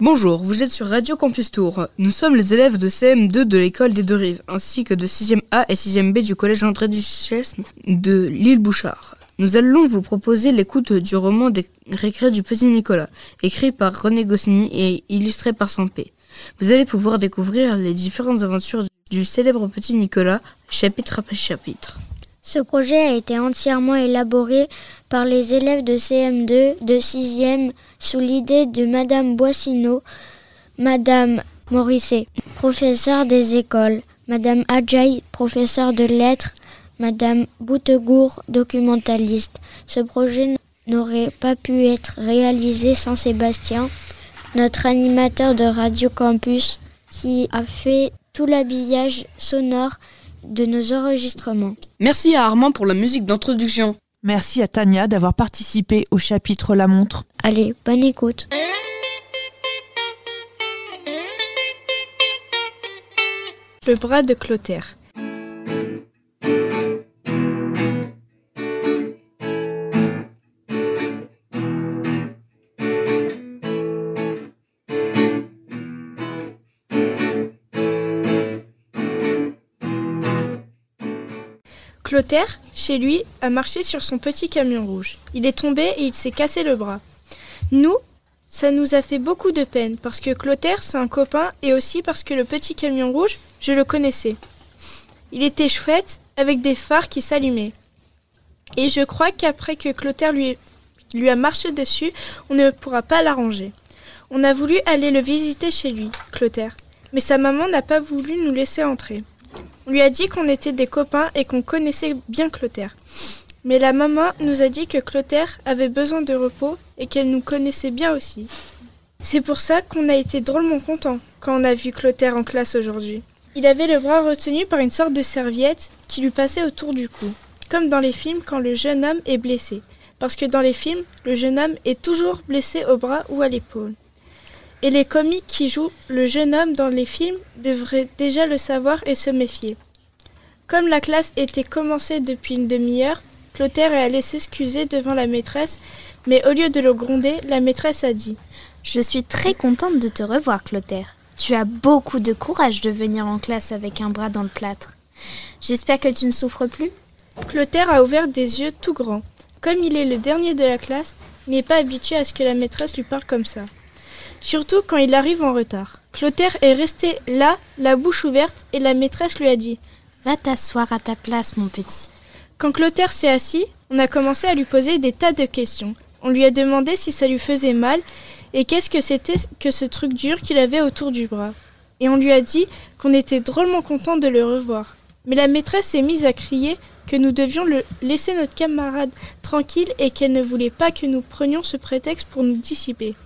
Bonjour, vous êtes sur Radio Campus Tour. Nous sommes les élèves de CM2 de l'école des Deux-Rives, ainsi que de 6e A et 6e B du collège André Duchesne de l'île Bouchard. Nous allons vous proposer l'écoute du roman des du petit Nicolas, écrit par René Goscinny et illustré par Sampé. Vous allez pouvoir découvrir les différentes aventures du célèbre petit Nicolas, chapitre après chapitre. Ce projet a été entièrement élaboré par les élèves de CM2 de 6e sous l'idée de Madame Boissineau, Madame Morisset, professeure des écoles, Madame Adjaï, professeure de lettres, Madame Boutegour, documentaliste. Ce projet n'aurait pas pu être réalisé sans Sébastien, notre animateur de Radio Campus, qui a fait tout l'habillage sonore de nos enregistrements. Merci à Armand pour la musique d'introduction. Merci à Tania d'avoir participé au chapitre La montre. Allez, bonne écoute. Le bras de Clotaire. Clotaire, chez lui, a marché sur son petit camion rouge. Il est tombé et il s'est cassé le bras. Nous, ça nous a fait beaucoup de peine parce que Clotaire, c'est un copain et aussi parce que le petit camion rouge, je le connaissais. Il était chouette avec des phares qui s'allumaient. Et je crois qu'après que Clotaire lui, a marché dessus, on ne pourra pas l'arranger. On a voulu aller le visiter chez lui, Clotaire, mais sa maman n'a pas voulu nous laisser entrer. On lui a dit qu'on était des copains et qu'on connaissait bien Clotaire. Mais la maman nous a dit que Clotaire avait besoin de repos et qu'elle nous connaissait bien aussi. C'est pour ça qu'on a été drôlement contents quand on a vu Clotaire en classe aujourd'hui. Il avait le bras retenu par une sorte de serviette qui lui passait autour du cou, comme dans les films quand le jeune homme est blessé. Parce que dans les films, le jeune homme est toujours blessé au bras ou à l'épaule. Et les comiques qui jouent le jeune homme dans les films devraient déjà le savoir et se méfier. Comme la classe était commencée depuis une demi-heure, Clotaire est allé s'excuser devant la maîtresse, mais au lieu de le gronder, la maîtresse a dit Je suis très contente de te revoir, Clotaire. Tu as beaucoup de courage de venir en classe avec un bras dans le plâtre. J'espère que tu ne souffres plus Clotaire a ouvert des yeux tout grands. Comme il est le dernier de la classe, il n'est pas habitué à ce que la maîtresse lui parle comme ça surtout quand il arrive en retard. Clotaire est resté là, la bouche ouverte, et la maîtresse lui a dit Va t'asseoir à ta place, mon petit. Quand Clotaire s'est assis, on a commencé à lui poser des tas de questions. On lui a demandé si ça lui faisait mal et qu'est-ce que c'était que ce truc dur qu'il avait autour du bras. Et on lui a dit qu'on était drôlement content de le revoir. Mais la maîtresse s'est mise à crier que nous devions le laisser notre camarade tranquille et qu'elle ne voulait pas que nous prenions ce prétexte pour nous dissiper.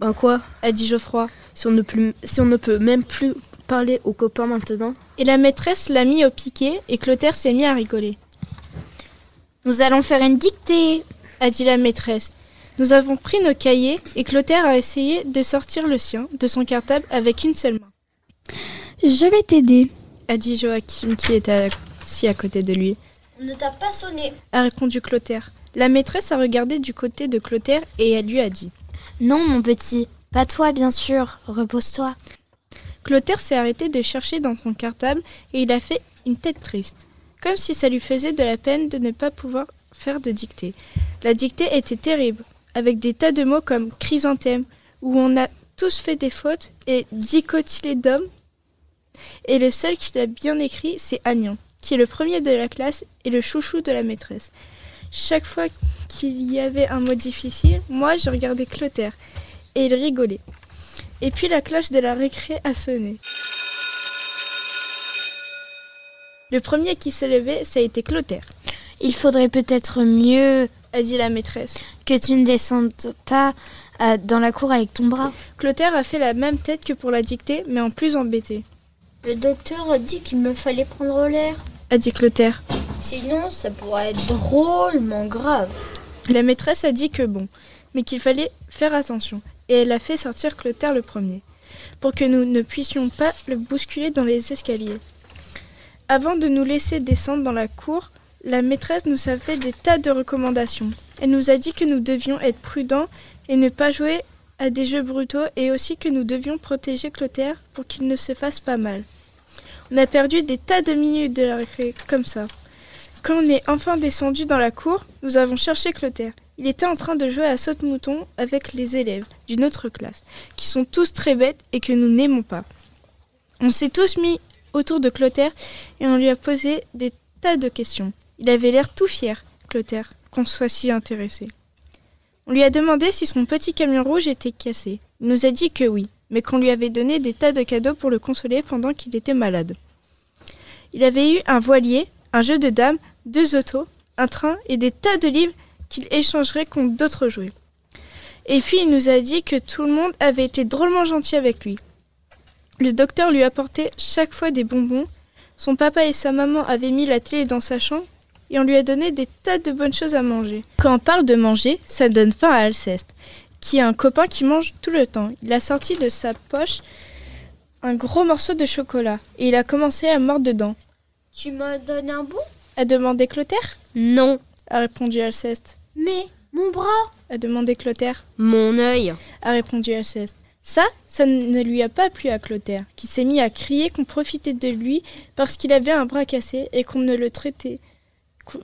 Ben quoi? a dit Geoffroy. Si on, ne si on ne peut même plus parler aux copains maintenant. Et la maîtresse l'a mis au piquet et Clotaire s'est mis à rigoler. Nous allons faire une dictée, a dit la maîtresse. Nous avons pris nos cahiers et Clotaire a essayé de sortir le sien de son cartable avec une seule main. Je vais t'aider, a dit Joachim qui était assis à côté de lui. On ne t'a pas sonné, a répondu Clotaire. La maîtresse a regardé du côté de Clotaire et elle lui a dit non, mon petit, pas toi, bien sûr. Repose-toi. Clotaire s'est arrêté de chercher dans son cartable et il a fait une tête triste, comme si ça lui faisait de la peine de ne pas pouvoir faire de dictée. La dictée était terrible, avec des tas de mots comme chrysanthème, où on a tous fait des fautes, et dicotylédome. Et le seul qui l'a bien écrit, c'est Agnan, qui est le premier de la classe et le chouchou de la maîtresse. Chaque fois qu'il y avait un mot difficile, moi je regardais Clotaire et il rigolait. Et puis la cloche de la récré a sonné. Le premier qui s'est levé, ça a été Clotaire. Il faudrait peut-être mieux, a dit la maîtresse, que tu ne descendes pas euh, dans la cour avec ton bras. Clotaire a fait la même tête que pour la dictée, mais en plus embêté. Le docteur a dit qu'il me fallait prendre l'air, a dit Clotaire. Sinon, ça pourrait être drôlement grave. La maîtresse a dit que bon, mais qu'il fallait faire attention, et elle a fait sortir Clotaire le premier, pour que nous ne puissions pas le bousculer dans les escaliers. Avant de nous laisser descendre dans la cour, la maîtresse nous a fait des tas de recommandations. Elle nous a dit que nous devions être prudents et ne pas jouer à des jeux brutaux et aussi que nous devions protéger Clotaire pour qu'il ne se fasse pas mal. On a perdu des tas de minutes de la récré, comme ça. Quand on est enfin descendu dans la cour, nous avons cherché Clotaire. Il était en train de jouer à saute-mouton avec les élèves d'une autre classe, qui sont tous très bêtes et que nous n'aimons pas. On s'est tous mis autour de Clotaire et on lui a posé des tas de questions. Il avait l'air tout fier, Clotaire, qu'on soit si intéressé. On lui a demandé si son petit camion rouge était cassé. Il nous a dit que oui, mais qu'on lui avait donné des tas de cadeaux pour le consoler pendant qu'il était malade. Il avait eu un voilier, un jeu de dames, deux autos, un train et des tas de livres qu'il échangerait contre d'autres jouets. Et puis il nous a dit que tout le monde avait été drôlement gentil avec lui. Le docteur lui apportait chaque fois des bonbons, son papa et sa maman avaient mis la télé dans sa chambre et on lui a donné des tas de bonnes choses à manger. Quand on parle de manger, ça donne faim à Alceste, qui est un copain qui mange tout le temps. Il a sorti de sa poche un gros morceau de chocolat et il a commencé à mordre dedans. Tu me donnes un bout? A demandé Clotaire? Non. a répondu Alceste. Mais mon bras A demandé Clotaire Mon œil. a répondu Alceste. Ça, ça ne lui a pas plu à Clotaire, qui s'est mis à crier qu'on profitait de lui parce qu'il avait un bras cassé et qu'on ne le traitait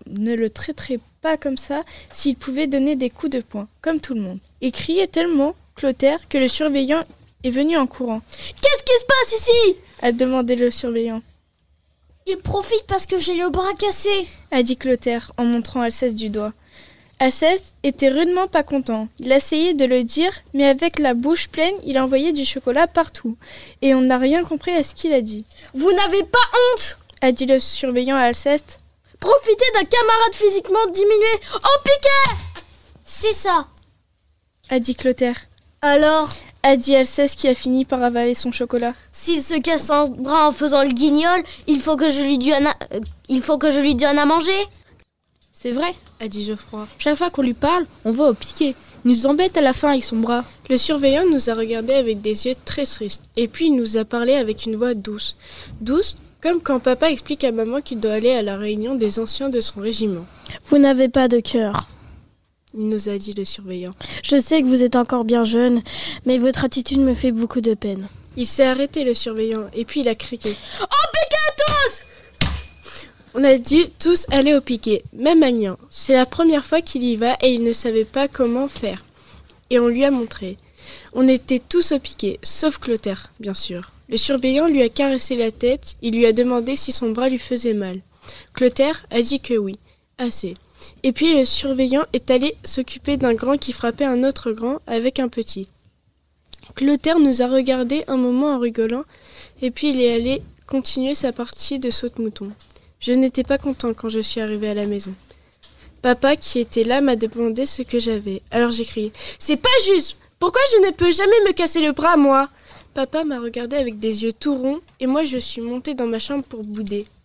ne le traiterait pas comme ça s'il pouvait donner des coups de poing, comme tout le monde. Il criait tellement, Clotaire, que le surveillant est venu en courant. Qu'est-ce qui se passe ici? A demandé le surveillant. Il profite parce que j'ai le bras cassé. A dit Clotaire en montrant Alceste du doigt. Alceste était rudement pas content. Il essayait de le dire, mais avec la bouche pleine, il envoyait du chocolat partout. Et on n'a rien compris à ce qu'il a dit. Vous n'avez pas honte A dit le surveillant à Alceste. Profitez d'un camarade physiquement diminué en piquet C'est ça. A dit Clotaire. Alors, A dit Alceste qui a fini par avaler son chocolat. s'il se casse un bras en faisant le guignol, il faut que je lui donne à, euh, il faut que je lui donne à manger C'est vrai. A dit Geoffroy. Chaque fois qu'on lui parle, on va au piquet. Il nous embête à la fin avec son bras. Le surveillant nous a regardés avec des yeux très tristes, et puis il nous a parlé avec une voix douce. Douce, comme quand papa explique à maman qu'il doit aller à la réunion des anciens de son régiment. Vous n'avez pas de cœur. Il nous a dit le surveillant. Je sais que vous êtes encore bien jeune, mais votre attitude me fait beaucoup de peine. Il s'est arrêté le surveillant, et puis il a crié. Au piquet tous On a dû tous aller au piquet, même Agnan. C'est la première fois qu'il y va et il ne savait pas comment faire. Et on lui a montré. On était tous au piquet, sauf Clotaire, bien sûr. Le surveillant lui a caressé la tête, il lui a demandé si son bras lui faisait mal. Clotaire a dit que oui, assez. Et puis le surveillant est allé s'occuper d'un grand qui frappait un autre grand avec un petit. Clotaire nous a regardé un moment en rigolant, et puis il est allé continuer sa partie de saute-mouton. Je n'étais pas content quand je suis arrivé à la maison. Papa, qui était là, m'a demandé ce que j'avais. Alors j'ai crié C'est pas juste Pourquoi je ne peux jamais me casser le bras, moi Papa m'a regardé avec des yeux tout ronds, et moi je suis montée dans ma chambre pour bouder.